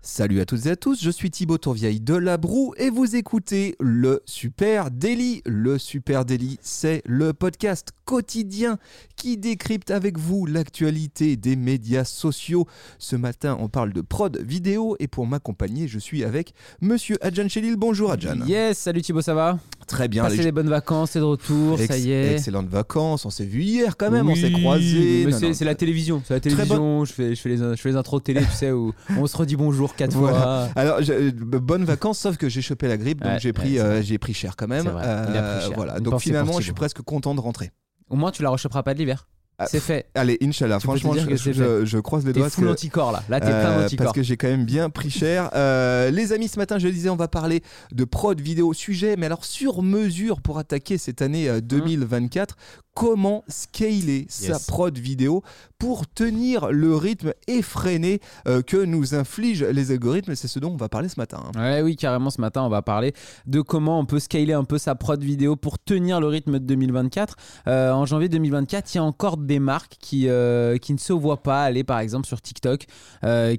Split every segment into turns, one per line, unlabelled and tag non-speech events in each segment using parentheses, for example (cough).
Salut à toutes et à tous, je suis Thibaut Tourvieille de La Broue et vous écoutez le Super Daily. Le Super Daily, c'est le podcast quotidien qui décrypte avec vous l'actualité des médias sociaux. Ce matin, on parle de prod vidéo et pour m'accompagner, je suis avec monsieur Adjan Chelil. Bonjour Adjan.
Yes, salut Thibaut, ça va?
Très bien.
Passez
les-
des bonnes vacances, c'est de retour,
Ex-
ça y est.
Excellentes vacances, on s'est vu hier quand même, on s'est croisés.
c'est- la télévision, c'est la télévision. Je, fais, je, fais les, je fais les intros télé, tu sais, où on se redit bonjour quatre
Voilà.
fois.
Alors, je- euh, bonnes vacances, sauf que j'ai chopé la grippe, donc
Ouais,
j'ai pris,
ouais,
euh, j'ai pris cher quand même.
Cher.
Voilà,
Une
donc finalement, je suis presque content de rentrer.
Au moins, tu la rechoperas pas de l'hiver.
Ah,
C'est fait. (laughs)
Allez, Inch'Allah, franchement, je, je- je croise les
T'es
doigts.
full
que-
anticorps là. Là, t'es
euh,
plein d'anticorps.
parce que j'ai quand même bien pris cher. Euh, les amis, ce matin, je le disais, on va parler de prod vidéo sujet, mais alors sur mesure pour attaquer cette année euh, 2024. Comment scaler sa prod vidéo pour tenir le rythme effréné euh, que nous infligent les algorithmes C'est ce dont on va parler ce matin. hein.
Ouais, oui, carrément, ce matin, on va parler de comment on peut scaler un peu sa prod vidéo pour tenir le rythme de 2024. Euh, en janvier 2024, il y a encore des marques qui, euh, qui ne se voient pas aller, par exemple, sur TikTok,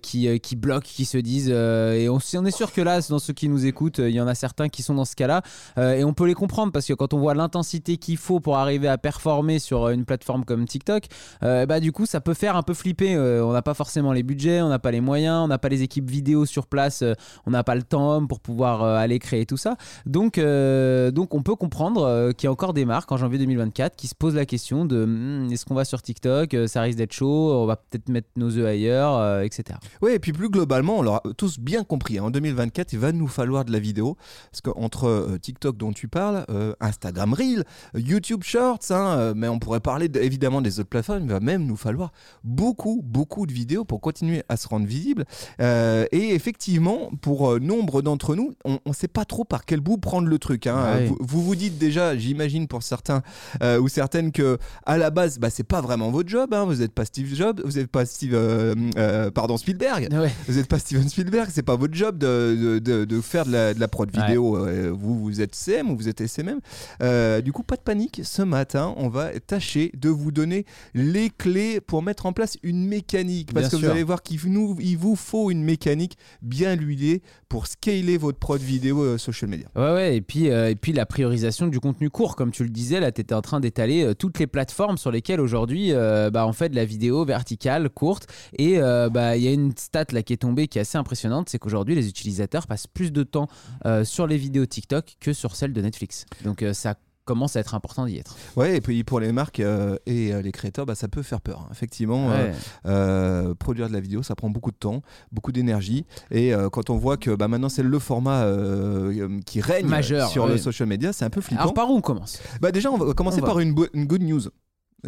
qui, qui bloquent, qui se disent. et on, on est sûr que là, dans ceux qui nous écoutent, il y en a certains qui sont dans ce cas-là. Et on peut les comprendre parce que quand on voit l'intensité qu'il faut pour arriver à performer sur une plateforme comme TikTok, euh, bah, du coup, ça peut faire un peu flipper. Euh, on n'a pas forcément les budgets, on n'a pas les moyens, on n'a pas les équipes vidéo sur place. euh, on n'a pas le temps pour pouvoir euh, aller créer tout ça. Donc, euh, donc on peut comprendre euh, qu'il y a encore des marques en janvier 2024 qui se posent la question de Hmm, est-ce qu'on va sur TikTok Euh, Ça risque d'être chaud, on va peut-être mettre nos œufs ailleurs, euh, etc.
Oui, et puis plus globalement, on l'aura tous bien compris. hein, En 2024, il va nous falloir de la vidéo. Parce qu'entre euh, TikTok dont tu parles, euh, Instagram Reel, euh, YouTube Shorts, hein, euh, mais on pourrait parler de- évidemment des autres plateformes, il va même nous falloir beaucoup, beaucoup de vidéos pour continuer à se rendre visible. Euh, et effectivement, pour euh, nombre d'entre nous, on ne sait pas trop par quel bout prendre le truc. hein.
Ouais.
Vous, vous vous dites déjà, j'imagine pour certains euh, ou certaines que à la base, bah, c'est pas vraiment votre job. hein. Vous n'êtes pas Steve Jobs, vous n'êtes pas Steve, euh, pardon Spielberg.
Ouais.
Vous n'êtes pas Steven Spielberg, c'est pas votre job de, de, de- de faire de la, de la prod vidéo. Vous, vous êtes CM ou vous êtes SMM. Du coup, pas de panique. Ce matin, on va tâcher de vous donner les clés pour mettre en place une mécanique. Parce
Bien
que vous allez voir qu'il nous- il vous faut une mécanique bien huilée pour scaler votre prod vidéo euh, social media.
Ouais, ouais, et puis, euh, et puis la priorisation du contenu court, comme tu le disais, là, tu étais en train d'étaler euh, toutes les plateformes sur lesquelles aujourd'hui bah, on fait de la vidéo verticale, courte. Et bah, il y a une stat là qui est tombée qui est assez impressionnante, c'est qu'aujourd'hui, les utilisateurs passent plus de temps sur les vidéos TikTok que sur celles de Netflix. Donc ça commence à être important d'y être.
Ouais, et puis pour les marques euh, et euh, les créateurs, bah, ça peut faire peur. hein. Effectivement, euh,
Ouais.
Euh, produire de la vidéo, ça prend beaucoup de temps, beaucoup d'énergie. Et euh, quand on voit que bah, maintenant c'est le format qui règne
Majeur,
sur
ouais.
le social media, c'est un peu flippant.
Alors par où on commence?
Bah, déjà, on va commencer
On
par une, good news.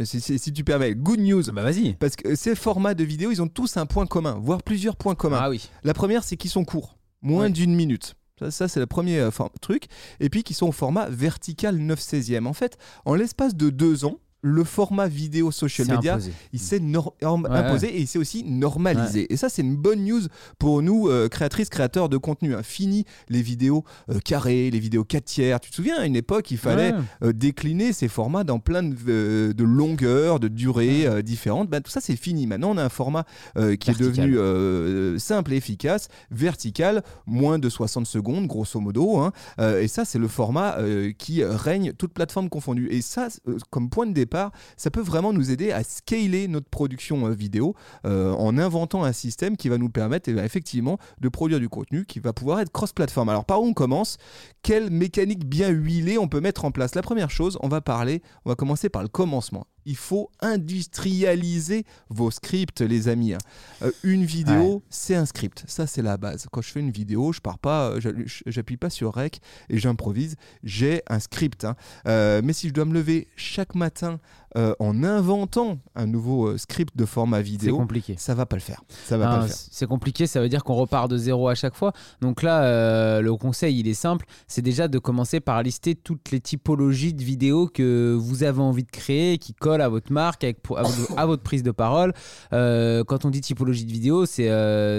Si, si- si tu permets, good news.
Bah vas-y.
Parce que ces formats de vidéo, ils ont tous un point commun, voire plusieurs points communs.
Ah oui.
La première, c'est qu'ils sont courts, moins
Ouais.
d'une minute. Ça, c'est le premier euh, truc. Et puis, qui sont au format vertical 9 16e. En fait, en l'espace de deux ans, le format vidéo social media,
imposé.
il s'est
Ouais,
imposé et il s'est aussi normalisé. Et ça, c'est une bonne news pour nous, euh, créatrices, créateurs de contenu. hein. Fini les vidéos euh, carrées, les vidéos 4 tiers. Tu te souviens, à une époque, il fallait euh, décliner ces formats dans plein de, de longueurs, de durées différentes. Ben, tout ça, c'est fini. Maintenant, on a un format qui est devenu simple et efficace, vertical, moins de 60 secondes, grosso modo. hein. Et ça, c'est le format qui règne, toute plateforme confondue. Et ça, comme point de départ, ça peut vraiment nous aider à scaler notre production euh, vidéo euh, en inventant un système qui va nous permettre eh ben, effectivement de produire du contenu qui va pouvoir être cross-platform. Alors par où on commence? Quelle mécanique bien huilée on peut mettre en place? La première chose, on va parler, on va commencer par le commencement. Il faut industrialiser vos scripts, les amis. hein. Euh, une vidéo, c'est un script. Ça, c'est la base. Quand je fais une vidéo, je pars pas, euh, j'appuie pas sur rec et j'improvise. J'ai un script. hein. Euh, mais si je dois me lever chaque matin euh, en inventant un nouveau euh, script de format
C'est
vidéo,
compliqué.
ça va pas le faire. Ça va pas
Non,
le faire.
C'est compliqué, ça veut dire qu'on repart de zéro à chaque fois. Donc là, euh, le conseil, il est simple, c'est déjà de commencer par lister toutes les typologies de vidéos que vous avez envie de créer, qui collent à votre marque, avec, à, votre, à votre prise de parole. Euh, quand on dit typologie de vidéo, c'est,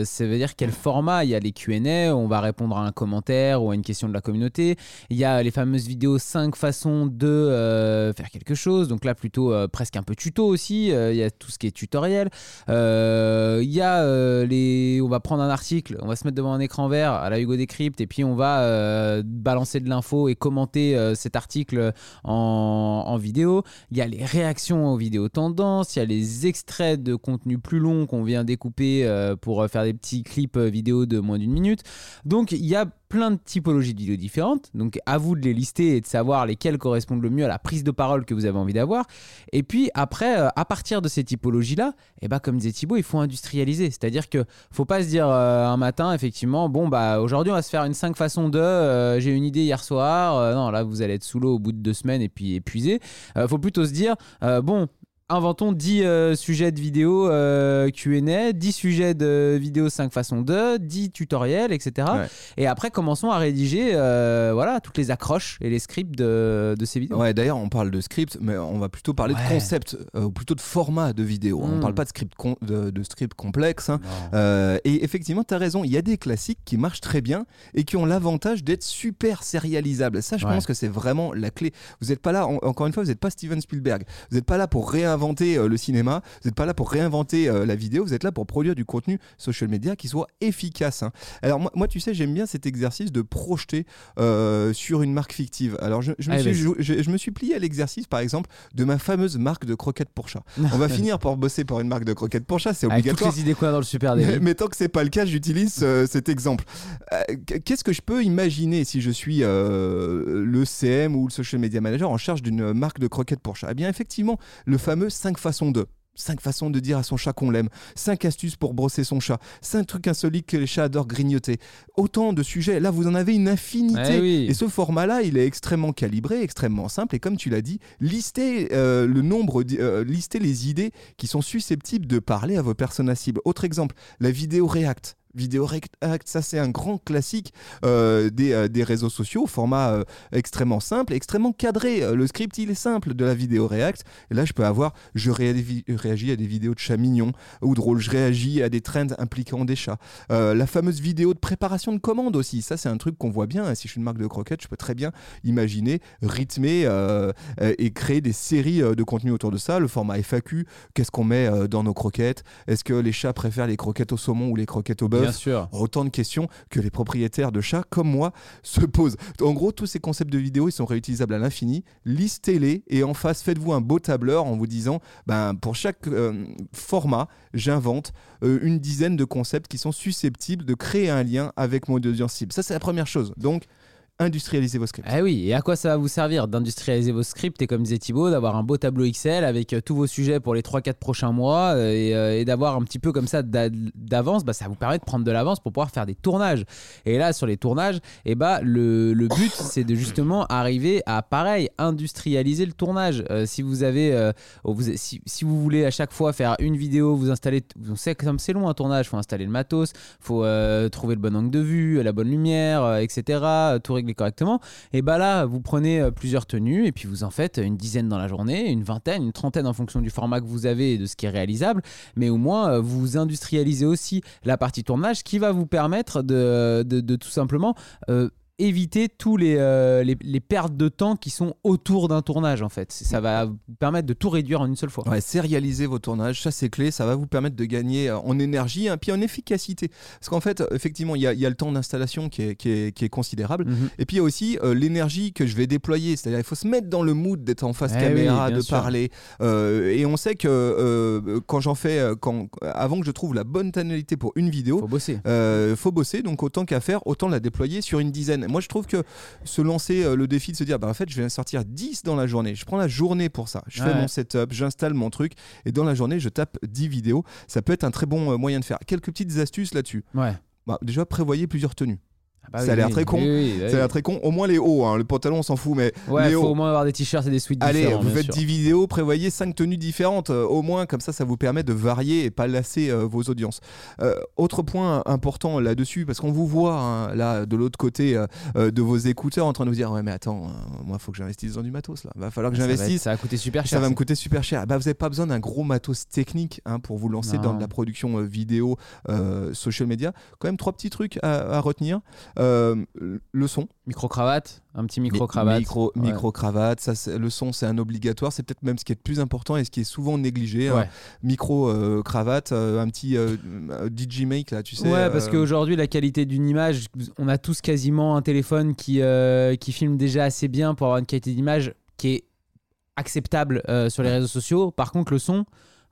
ça veut dire quel format. Il y a les Q&A, on va répondre à un commentaire ou à une question de la communauté. Il y a les fameuses vidéos 5 façons de faire quelque chose. Donc là, plutôt euh, presque un peu tuto aussi. Euh, il y a tout ce qui est tutoriel. Euh, Il y a les. On va prendre un article, on va se mettre devant un écran vert à la Hugo Décrypte et puis on va balancer de l'info et commenter cet article en, en vidéo. Il y a les réactions aux vidéos tendances. Il y a les extraits de contenu plus long qu'on vient découper pour faire des petits clips vidéo de moins d'une minute. Donc il y a plein de typologies de vidéos différentes. Donc à vous de les lister et de savoir lesquelles correspondent le mieux à la prise de parole que vous avez envie d'avoir. Et puis après, euh, à partir de ces typologies-là, et bah, comme disait Thibaut, il faut industrialiser. C'est-à-dire que faut pas se dire euh, un matin, effectivement, bon, bah aujourd'hui on va se faire une 5 façons de, euh, j'ai une idée hier soir. Non, là vous allez être sous l'eau au bout de deux semaines et puis épuisé. Faut plutôt se dire, bon, inventons 10 euh, sujets de vidéo euh, Q&A, 10 sujets de vidéo 5 façons de, 10 tutoriels, etc.
Ouais.
Et après, commençons à rédiger euh, voilà, toutes les accroches et les scripts de, de ces vidéos.
Ouais, d'ailleurs, on parle de script, mais on va plutôt parler
Ouais.
de concept, ou plutôt de format de vidéo. On
Mm.
parle pas de script, de, de script complexe. hein. Et effectivement, tu as raison, il y a des classiques qui marchent très bien et qui ont l'avantage d'être super sérialisables. Ça, je
Ouais.
pense que c'est vraiment la clé. Vous n'êtes pas là, en- encore une fois, vous n'êtes pas Steven Spielberg. Vous n'êtes pas là pour réinventer euh, le cinéma, vous n'êtes pas là pour réinventer euh, la vidéo, vous êtes là pour produire du contenu social media qui soit efficace. hein. Alors, moi, moi, tu sais, j'aime bien cet exercice de projeter euh, sur une marque fictive. Alors, je, je me, suis,
vas-y.
je, je me suis plié à l'exercice, par exemple, de ma fameuse marque de croquettes pour chat. On va (laughs) finir par bosser pour une marque de croquettes pour chat, c'est
Avec
obligatoire.
toutes les idées qu'on a dans le super (laughs)
Mais, tant que c'est pas le cas, j'utilise cet exemple. Qu'est-ce que je peux imaginer si je suis le CM ou le social media manager en charge d'une marque de croquettes pour chat? Eh bien, effectivement, le fameux 5 façons de. 5 façons de dire à son chat qu'on l'aime, 5 astuces pour brosser son chat, 5 trucs insolites que les chats adorent grignoter. Autant de sujets, là vous en avez une infinité.
Eh oui.
Et ce format-là, il est extrêmement calibré, extrêmement simple. Et comme tu l'as dit, listez euh, le nombre, euh, listez les idées qui sont susceptibles de parler à vos personas cibles. Autre exemple, la vidéo React. Vidéo React, ça c'est un grand classique euh, des, euh, des réseaux sociaux, format euh, extrêmement simple, extrêmement cadré. Le script il est simple de la vidéo React. Et là je peux avoir, je réagis à des vidéos de chats mignons ou drôles, je réagis à des trends impliquant des chats. La fameuse vidéo de préparation de commande aussi, ça c'est un truc qu'on voit bien. Si je suis une marque de croquettes, je peux très bien imaginer, rythmer et créer des séries de contenu autour de ça. Le format FAQ, qu'est-ce qu'on met dans nos croquettes? Est-ce que les chats préfèrent les croquettes au saumon ou les croquettes au bœuf
Bien sûr.
Autant de questions que les propriétaires de chats comme moi se posent. En gros, tous ces concepts de vidéo, ils sont réutilisables à l'infini. Listez-les et en face, faites-vous un beau tableur en vous disant, ben, pour chaque euh, format, j'invente euh, une dizaine de concepts qui sont susceptibles de créer un lien avec mon audience cible. Ça, c'est la première chose. Donc, industrialisez vos scripts.
Eh oui, et à quoi ça va vous servir d'industrialiser vos scripts et comme disait Thibaut, d'avoir un beau tableau Excel avec euh, tous vos sujets pour les 3-4 prochains mois euh, et, euh, et d'avoir un petit peu comme ça d'a- d'avance, bah, ça vous permet de prendre de l'avance pour pouvoir faire des tournages. Et là, sur les tournages, eh bah, le, but, c'est de justement arriver à, pareil, industrialiser le tournage. Si vous avez, si, vous voulez à chaque fois faire une vidéo, vous installez, on sait comme c'est long un tournage, faut installer le matos, faut euh, trouver le bon angle de vue, la bonne lumière, etc., tout régler correctement. Et bah là, vous prenez euh, plusieurs tenues et puis vous en faites une dizaine dans la journée, une vingtaine, une trentaine en fonction du format que vous avez et de ce qui est réalisable. Mais au moins, euh, vous industrialisez aussi la partie tournage qui va vous permettre de, tout simplement euh, éviter tous les, euh, les, les pertes de temps qui sont autour d'un tournage en fait. Ça va vous permettre de tout réduire en une seule fois.
Ouais, sérialiser vos tournages, ça c'est clé, ça va vous permettre de gagner euh, en énergie et puis en efficacité. Parce qu'en fait, euh, effectivement, il y, y a le temps d'installation qui est, qui est- qui est considérable.
Mhm.
Et puis il y a aussi euh, l'énergie que je vais déployer. C'est-à-dire il faut se mettre dans le mood d'être en face
Eh
caméra,
oui,
de
sûr.
parler. Euh, et on sait que quand j'en fais, quand, avant que je trouve la bonne tonalité pour une vidéo,
Faut bosser.
faut bosser. Donc autant qu'à faire, autant la déployer sur une dizaine. Moi, je trouve que se lancer euh, le défi de se dire, bah, en fait, je vais en sortir 10 dans la journée. Je prends la journée pour ça. Je fais mon setup, j'installe mon truc et dans la journée, je tape 10 vidéos. Ça peut être un très bon euh, moyen de faire. Quelques petites astuces là-dessus.
Ouais.
Bah, déjà, prévoyez plusieurs tenues.
Ah bah
Ça
oui,
a l'air très con.
oui, oui, oui.
Ça a l'air très con. Au moins les hauts. hein. Le pantalon, on s'en fout, mais
Ouais,
les
faut
hauts.
au moins avoir des t-shirts et des suites
Allez,
différents.
vous faites
sûr.
10 vidéos, prévoyez 5 tenues différentes, euh, au moins, comme ça, ça vous permet de varier et pas lasser euh, vos audiences. Euh, autre point important là-dessus, parce qu'on vous voit hein, là de l'autre côté de vos écouteurs en train de vous dire Ouais, mais attends, moi, il faut que j'investisse dans du matos là. Va falloir que
Ça être-
j'investisse.
Ça va coûter super
Ça
cher.
va me
ça.
coûter super cher. Bah, vous n'avez pas besoin d'un gros matos technique hein, pour vous lancer
Non.
dans de la production vidéo, social media. Quand même, trois petits trucs à, à retenir. Euh, le son,
Micro-cravate, un petit micro-cravate.
Micro,
Ouais.
ça, c'est- le son c'est un obligatoire, c'est peut-être même ce qui est le plus important et ce qui est souvent négligé. hein. Micro-cravate, euh, un petit euh, DJ make là, tu sais.
Ouais, parce qu'aujourd'hui, la qualité d'une image, on a tous quasiment un téléphone qui, qui filme déjà assez bien pour avoir une qualité d'image qui est acceptable sur les réseaux sociaux. Par contre, le son,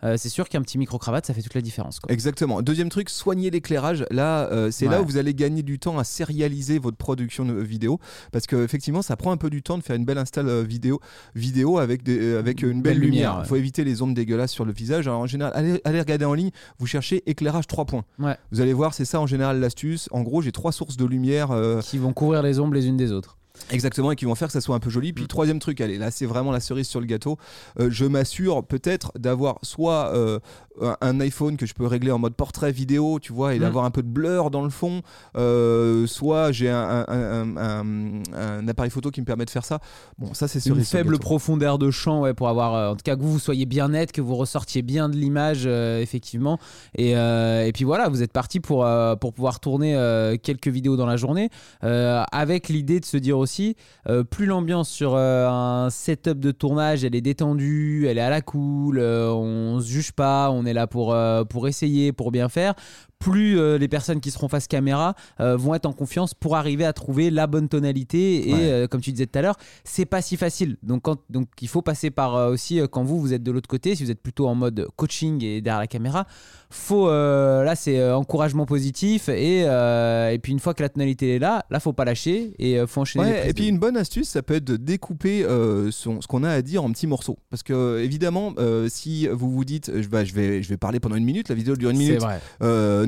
euh, c'est sûr qu'un petit micro-cravate, ça fait toute la différence. Quoi.
Exactement. Deuxième truc, soignez l'éclairage. Là, euh, c'est là où vous allez gagner du temps à sérialiser votre production de vidéo, parce qu'effectivement, ça prend un peu du temps de faire une belle install euh, vidéo, vidéo avec, des, avec une belle,
Belle lumière,
lumière. Il
ouais.
faut éviter les ombres dégueulasses sur le visage. Alors, en général, allez, allez regarder en ligne. Vous cherchez éclairage 3 points.
Ouais.
Vous allez voir, c'est ça en général l'astuce. En gros, j'ai trois sources de lumière. euh,
Qui vont couvrir les ombres les unes des autres.
Exactement, et qui vont faire que ça soit un peu joli.
Mm.
Puis troisième truc, allez, là c'est vraiment la cerise sur le gâteau. Euh, je m'assure peut-être d'avoir soit euh, un- iPhone que je peux régler en mode portrait vidéo, tu vois, et
Mm.
d'avoir un peu de blur dans le fond. Euh, soit j'ai un, un- un- un- un appareil photo qui me permet de faire ça. Bon, ça c'est
Une
cerise sur le
faible
gâteau.
profondeur de champ, ouais, pour avoir, en tout cas, que vous, vous soyez bien net, que vous ressortiez bien de l'image, effectivement. Et, et puis voilà, vous êtes parti pour, pour pouvoir tourner quelques vidéos dans la journée, avec l'idée de se dire aussi, euh, plus l'ambiance sur euh, un setup de tournage, elle est détendue, elle est à la cool, euh, on se juge pas, on est là pour, pour essayer, pour bien faire. Plus euh, les personnes qui seront face caméra euh, vont être en confiance pour arriver à trouver la bonne tonalité. Et
Ouais.
euh, comme tu disais tout à l'heure, c'est pas si facile. Donc, quand, donc il faut passer par aussi, quand vous, vous êtes de l'autre côté, si vous êtes plutôt en mode coaching et derrière la caméra, faut, là, c'est encouragement positif. Et, et puis, une fois que la tonalité est là, là, faut pas lâcher et faut enchaîner.
Ouais, et puis
de-
une bonne astuce, ça peut être de découper son- ce qu'on a à dire en petits morceaux. Parce que évidemment, si vous vous dites, je, bah, je vais, je vais parler pendant une minute, la vidéo dure une
C'est
minute,
vrai.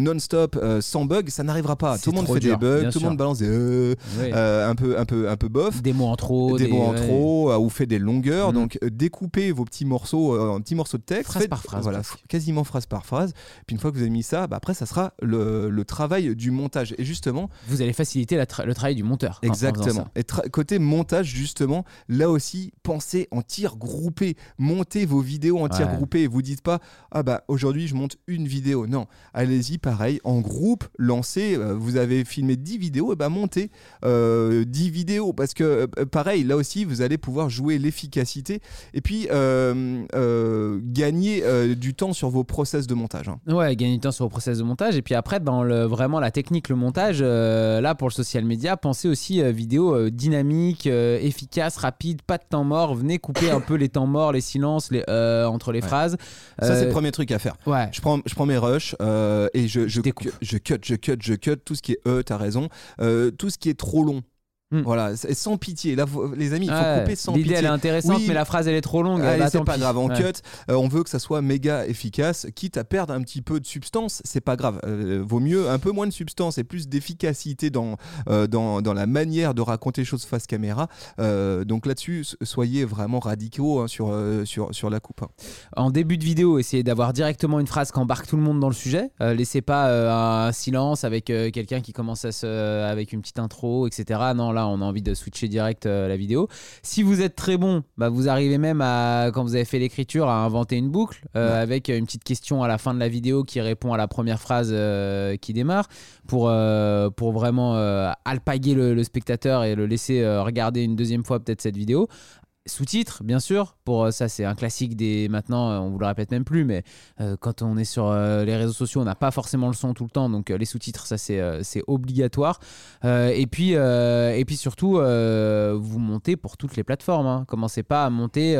Non-stop, euh, sans bug, ça n'arrivera pas. Tout le monde fait
dur,
des bugs, tout le
sûr.
monde balance des euh, euh, un peu, un peu, un peu bof.
des mots en trop.
Des mots en trop ou fait des longueurs
Mhm.
donc découpez vos petits morceaux en petits morceaux de texte
Phrase
Faites-
par phrase,
voilà quasiment phrase par phrase puis une fois que vous avez mis ça bah, après ça sera le, le travail du montage et justement
Vous allez faciliter la tra- le travail du monteur. faisant
Exactement. Et côté montage, justement, là aussi, pensez en tir groupé. Montez vos vidéos en tir
Ouais.
groupé. Vous dites pas, ah bah aujourd'hui je monte une vidéo. Non, allez-y, pareil, en groupe, lancez. euh, vous avez filmé 10 vidéos, et bah montez euh, 10 vidéos. Parce que, euh, pareil, là aussi, vous allez pouvoir jouer l'efficacité et puis euh, euh, gagner du temps sur vos process de montage. hein.
Ouais, gagner du temps sur le process de montage. Et puis après, le, vraiment la technique, le montage, là pour le social media, pensez aussi vidéo dynamique, efficace, rapide, pas de temps mort. Venez couper un peu les temps morts, les silences les, entre les
Ouais.
phrases.
Ça, c'est le premier truc à faire.
Ouais.
Je prends, je prends mes rushs et je, je, je cut, je cut, je cut tout ce qui est E, t'as raison. Euh, tout ce qui est trop long.
Hmm.
Voilà, c'est- sans pitié. Là, faut- les amis, il faut
Ouais.
couper sans
L'idée
pitié.
elle est intéressante,
Oui,
mais la phrase elle est trop longue.
Allez,
bah,
c'est
tant
pas
pis.
grave, on
Ouais.
cut. Euh, on veut que ça soit méga efficace, quitte à perdre un petit peu de substance, c'est pas grave. Euh, vaut mieux un peu moins de substance et plus d'efficacité dans, euh, dans, dans la manière de raconter les choses face caméra. Euh, donc là-dessus, s- soyez vraiment radicaux hein, sur, euh, sur, sur la coupe. hein.
En début de vidéo, essayez d'avoir directement une phrase qui embarque tout le monde dans le sujet. Euh, laissez pas euh, un silence avec euh, quelqu'un qui commence à se, avec une petite intro, etc. Non, là, on a envie de switcher direct euh, la vidéo. Si vous êtes très bon, bah, vous arrivez même à, quand vous avez fait l'écriture, à inventer une boucle euh,
Ouais.
avec une petite question à la fin de la vidéo qui répond à la première phrase euh, qui démarre pour, pour vraiment alpaguer le, le spectateur et le laisser regarder une deuxième fois peut-être cette vidéo. Sous-titres, bien sûr. Pour euh, ça, c'est un classique des. Maintenant, euh, on vous le répète même plus, mais euh, quand on est sur euh, les réseaux sociaux, on n'a pas forcément le son tout le temps, donc euh, les sous-titres, ça c'est obligatoire. Et puis et puis surtout, vous montez pour toutes les plateformes. Hein. Commencez pas à monter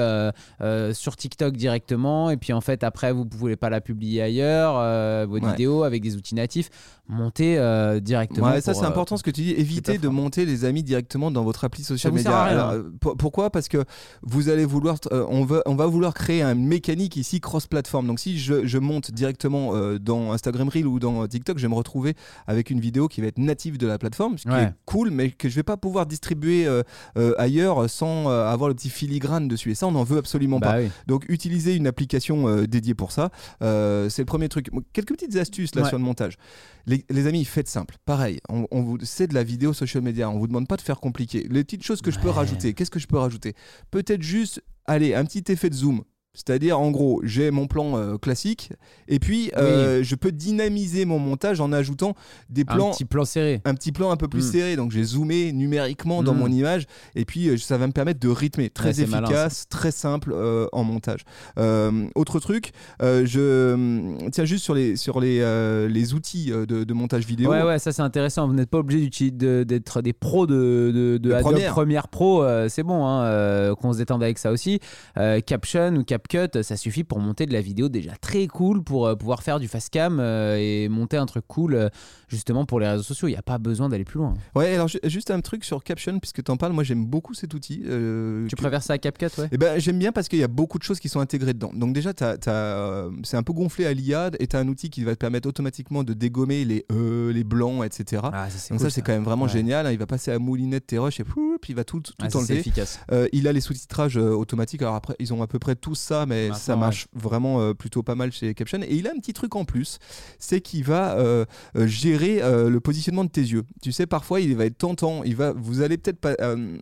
sur TikTok directement, et puis en fait après vous pouvez pas la publier ailleurs, votre
Ouais.
vidéo avec des outils natifs. Montez directement.
Ouais, ça c'est important ce que tu dis. Évitez de monter les amis directement dans votre appli social media. pourquoi? Parce que vous allez vouloir, euh, on va, on va vouloir créer une mécanique ici cross-platform. Donc si je, je monte directement euh, dans Instagram Reel ou dans TikTok, je vais me retrouver avec une vidéo qui va être native de la plateforme, ce qui
Ouais.
est cool, mais que je vais pas pouvoir distribuer euh, ailleurs sans avoir le petit filigrane dessus. Et ça, on n'en veut absolument
Bah
pas.
oui.
Donc utiliser une application dédiée pour ça, c'est le premier truc. Quelques petites astuces là
Ouais.
sur le montage. Les, les amis, faites simple. Pareil, on, on vous, c'est de la vidéo social media. On vous demande pas de faire compliqué. Les petites choses que je peux rajouter. Qu'est-ce que je peux rajouter? Peut-être juste, allez, un petit effet de zoom. C'est-à-dire, en gros, j'ai mon plan euh, classique et puis euh, je peux dynamiser mon montage en ajoutant des plans
Un petit plan serré.
un petit plan un peu plus
Mm.
serré. Donc j'ai zoomé numériquement dans
Mm.
mon image et puis euh, ça va me permettre de rythmer. Très
Ouais, c'est malin,
efficace, très simple en montage. Autre truc, je hum, tiens juste sur les, sur les, les outils de, de montage vidéo.
Ouais, ouais, ça c'est intéressant. Vous n'êtes pas obligé d'être des pros de, de, de Adobe
Premiere.
Pro. c'est bon, hein, qu'on se détende avec ça aussi. Caption ou CapCut, ça suffit pour monter de la vidéo déjà très cool, pour euh, pouvoir faire du fast cam euh, et monter un truc cool euh, justement pour les réseaux sociaux. Il n'y a pas besoin d'aller plus loin.
Ouais, alors ju- juste un truc sur Caption, puisque tu en parles, moi j'aime beaucoup cet outil. euh,
Tu
que-
préfères ça à CapCut, ouais?
Eh ben, j'aime bien parce qu'il y a beaucoup de choses qui sont intégrées dedans. Donc déjà, euh, c'est un peu gonflé à l'IA et tu as un outil qui va te permettre automatiquement de dégommer les E, les blancs, etc.
Ah, ça, c'est
Donc
cool,
ça, c'est quand même vraiment
Ouais.
génial. hein. Il va passer à moulinette tes rushs et pouf, puis il va tout, tout
Ah,
enlever.
efficace.
Euh, il a les sous-titrages euh, automatiques. Alors après, ils ont à peu près tout ça, mais
Maintenant,
ça marche vraiment euh, plutôt pas mal chez Caption. Et il a un petit truc en plus, c'est qu'il va gérer le positionnement de tes yeux. Tu sais, parfois, il va être tentant. Il va, vous allez peut-être pas,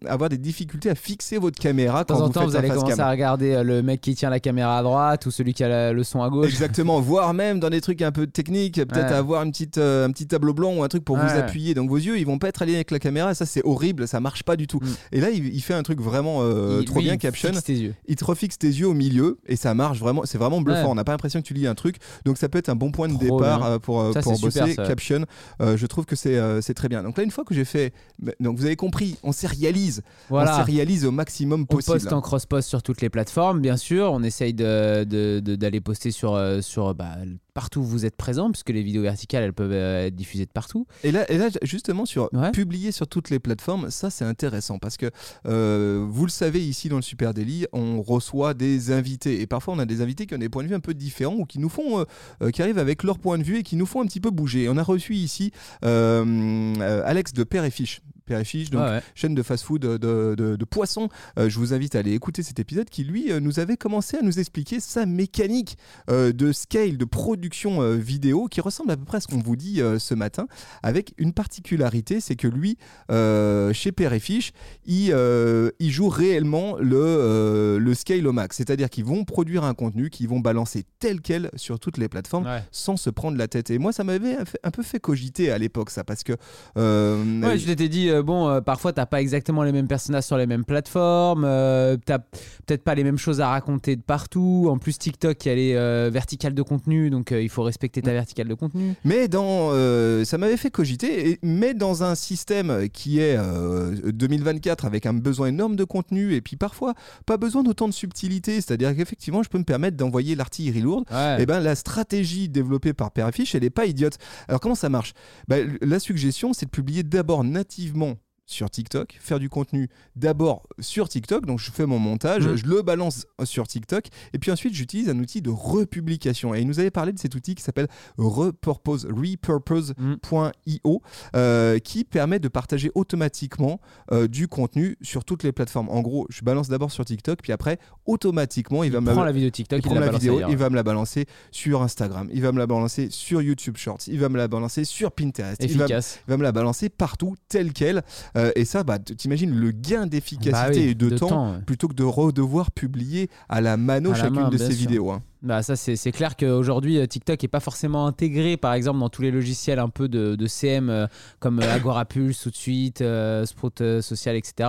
avoir des difficultés à fixer votre caméra
De temps
quand
en
vous
temps,
faites
vous allez commencer
cam.
à regarder le mec qui tient la caméra à droite ou celui qui a la- le son à gauche.
Exactement, (laughs) voire même dans des trucs un peu techniques, peut-être
Ouais.
avoir une petite, un petit tableau blanc ou un truc pour vous appuyer. Donc vos yeux, ils vont pas être alignés avec la caméra. Ça, c'est horrible, ça marche pas du tout.
Mm.
Et là, il, il fait un truc vraiment euh,
Il-
trop
lui,
bien,
il
Caption.
fixe tes yeux.
Il te refixe tes yeux au milieu et ça marche vraiment. C'est vraiment bluffant.
Ouais.
On n'a pas l'impression que tu lis un truc. Donc ça peut être un bon point de
Trop
départ
bien.
euh, pour, euh,
Ça,
pour bosser.
super.
Caption, euh, je trouve que c'est euh, très bien. Donc là, une fois que j'ai fait. Donc vous avez compris, on sérialise. On sérialise au maximum
On
possible.
poste en cross-post sur toutes les plateformes, bien sûr. On essaye de- de- de- d'aller poster sur, sur bah, partout où vous êtes présent, puisque les vidéos verticales, elles peuvent euh, être diffusées de partout.
Et là, et là, justement, sur
Ouais.
publier sur toutes les plateformes, ça c'est intéressant parce que euh, vous le savez, ici dans le Super Daily, on reçoit des invités et parfois on a des invités qui ont des points de vue un peu différents ou qui nous font, euh, qui arrivent avec leur point de vue et qui nous font un petit peu bouger. On a reçu ici euh, Alex de Père et Fiche. Père et Fiche, donc
Ouais, ouais.
chaîne de fast-food de, de, de- poissons. Euh, je vous invite à aller écouter cet épisode qui, lui, euh, nous avait commencé à nous expliquer sa mécanique euh, de scale, de production euh, vidéo qui ressemble à peu près à ce qu'on vous dit euh, ce matin, avec une particularité, c'est que lui, euh, chez Père et Fiche, il, euh, il joue réellement le, euh, le scale au max. C'est-à-dire qu'ils vont produire un contenu qu'ils vont balancer tel quel sur toutes les plateformes
Ouais.
sans se prendre la tête. Et moi, ça m'avait un peu fait cogiter à l'époque, ça, parce que... euh,
Ouais, je t'étais dit, euh, bon, euh, parfois t'as pas exactement les mêmes personnages sur les mêmes plateformes, euh, t'as peut-être pas les mêmes choses à raconter de partout. En plus, TikTok, il y a les euh, verticales de contenu, donc euh, il faut respecter ta verticale de contenu.
Mais dans, euh, ça m'avait fait cogiter, et- mais dans un système qui est euh, 2024 avec un besoin énorme de contenu et puis parfois pas besoin d'autant de subtilité, c'est-à-dire qu'effectivement je peux me permettre d'envoyer l'artillerie lourde.
Ouais.
Et ben la stratégie développée par Perafiche, elle est pas idiote. Alors comment ça marche? Ben, La suggestion, c'est de publier d'abord nativement sur TikTok, faire du contenu d'abord sur TikTok, donc je fais mon montage,
Mhm.
je le balance sur TikTok, et puis ensuite j'utilise un outil de republication. Et il nous avait parlé de cet outil qui s'appelle Repurpose, repurpose.io, euh, qui permet de partager automatiquement euh, du contenu sur toutes les plateformes. En gros, je balance d'abord sur TikTok, puis après, automatiquement, il,
il
va me
la vidéo TikTok,
il
il,
prend
la
vidéo,
ailleurs.
il va me la balancer sur Instagram, il va me la balancer sur YouTube Shorts, il va me la balancer sur Pinterest, il va,
Efficace.
il va me la balancer partout, tel quel. Euh, et ça, bah, t'imagines le gain d'efficacité
Bah oui,
et de, temps,
ouais.
plutôt que de redevoir publier à la mano
À la
chacune
main,
de ces
sûr.
vidéos. hein.
Bah ça c'est clair qu'aujourd'hui euh, TikTok est pas forcément intégré par exemple dans tous les logiciels un peu de, de CM euh, comme euh, Agora Pulse tout de suite, euh, Sprout euh, Social etc.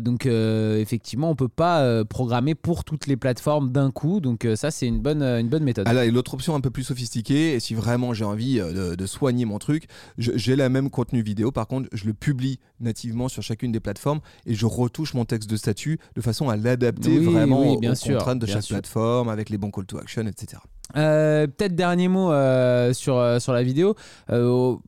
Donc effectivement on peut pas programmer pour toutes les plateformes d'un coup donc ça c'est une bonne une bonne méthode.
Ah là, et l'autre option un peu plus sophistiquée, et si vraiment j'ai envie de, de soigner mon truc, j'ai la même contenu vidéo, par contre, je le publie nativement sur chacune des plateformes et je retouche mon texte de statut de façon à l'adapter
Oui,
vraiment
oui,
aux
bien
aux
sûr,
contraintes de chaque
sûr.
plateforme, avec les bons call to action, etc.
Euh, Peut-être dernier mot euh, sur, euh, sur la vidéo. On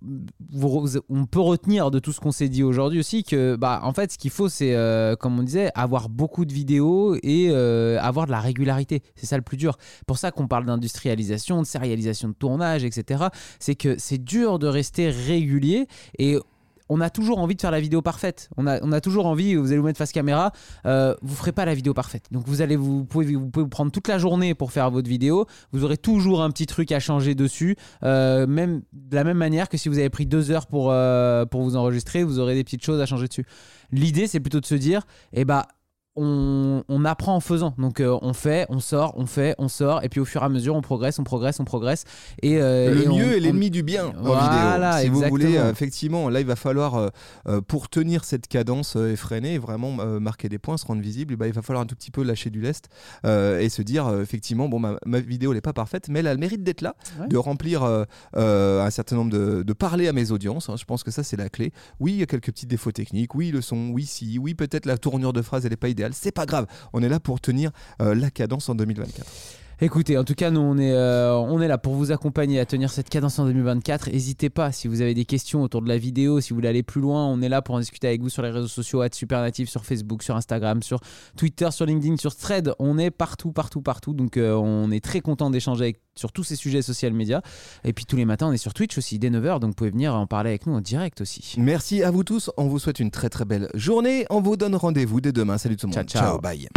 peut retenir de tout ce qu'on s'est dit aujourd'hui aussi que, bah, en fait, ce qu'il faut, c'est, comme on disait, avoir beaucoup de vidéos et avoir de la régularité. C'est ça le plus dur. Pour ça qu'on parle d'industrialisation, de sérialisation de tournage, etc. C'est que c'est dur de rester régulier et on a toujours envie de faire la vidéo parfaite. On a, toujours envie, vous allez vous mettre face caméra, euh, vous ferez pas la vidéo parfaite. Donc vous allez vous, pouvez, vous pouvez prendre toute la journée pour faire votre vidéo. Vous aurez toujours un petit truc à changer dessus. Euh, même de la même manière que si vous avez pris deux heures pour, euh, pour vous enregistrer, vous aurez des petites choses à changer dessus. L'idée, c'est plutôt de se dire, eh bah, on, on apprend en faisant. Donc euh, on fait, on sort, on fait, on sort, et puis au fur et à mesure, on progresse, on progresse, on progresse. Et, euh,
le
et on-
mieux est
on-
l'ennemi du bien en
Voilà,
vidéo. Si vous voulez, euh, effectivement, là, il va falloir, euh, pour tenir cette cadence effrénée et vraiment marquer des points, se rendre visible, ben, il va falloir un tout petit peu lâcher du lest et se dire, effectivement, bon, ma, ma vidéo n'est pas parfaite, mais elle a le mérite d'être là,
Ouais.
de remplir un certain nombre de, de parler à mes audiences. hein. je pense que ça, c'est la clé. Oui, il y a quelques petits défauts techniques. Oui, le son. Oui, si. Oui, peut-être la tournure de phrase, elle n'est pas idéale. C'est pas grave. On est là pour tenir euh, la cadence en 2024.
Écoutez, en tout cas, nous, on est, euh, on est là pour vous accompagner à tenir cette cadence en 2024. N'hésitez pas, si vous avez des questions autour de la vidéo, si vous voulez aller plus loin, on est là pour en discuter avec vous sur les réseaux sociaux, être Supernatif, sur Facebook, sur Instagram, sur Twitter, sur LinkedIn, sur Thread. On est partout, partout, partout. Donc, euh, on est très content d'échanger avec- sur tous ces sujets social médias. Et puis, tous les matins, on est sur Twitch aussi, dès 9h. Donc, vous pouvez venir en parler avec nous en direct aussi.
Merci à vous tous. On vous souhaite une très très belle journée. On vous donne rendez-vous dès demain. Salut tout le monde.
Ciao, ciao.
bye.